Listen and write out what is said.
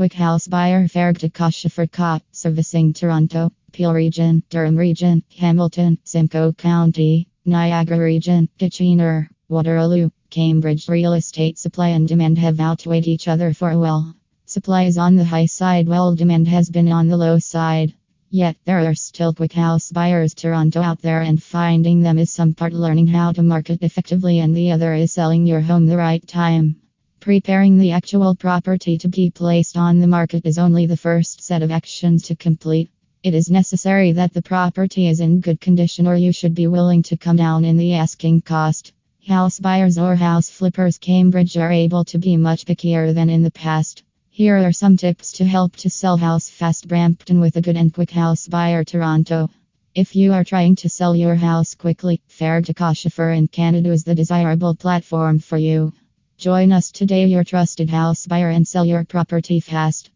Quick House Buyer Fair GTA Cash Offer, servicing Toronto, Peel Region, Durham Region, Hamilton, Simcoe County, Niagara Region, Kitchener, Waterloo, Cambridge. Real estate supply and demand have outweighed each other for a while. Supply is on the high side while demand has been on the low side. Yet there are still quick house buyers Toronto out there and finding them is some part learning how to market effectively and the other is selling your home the right time. Preparing the actual property to be placed on the market is only the first set of actions to complete. It is necessary that the property is in good condition or you should be willing to come down in the asking cost. House buyers or house flippers Cambridge are able to be much pickier than in the past. Here are some tips to help to sell house fast Brampton with a good and quick house buyer Toronto. If you are trying to sell your house quickly, Fair GTA Cash Offer in Canada is the desirable platform for you. Join us today, your trusted house buyer, and sell your property fast.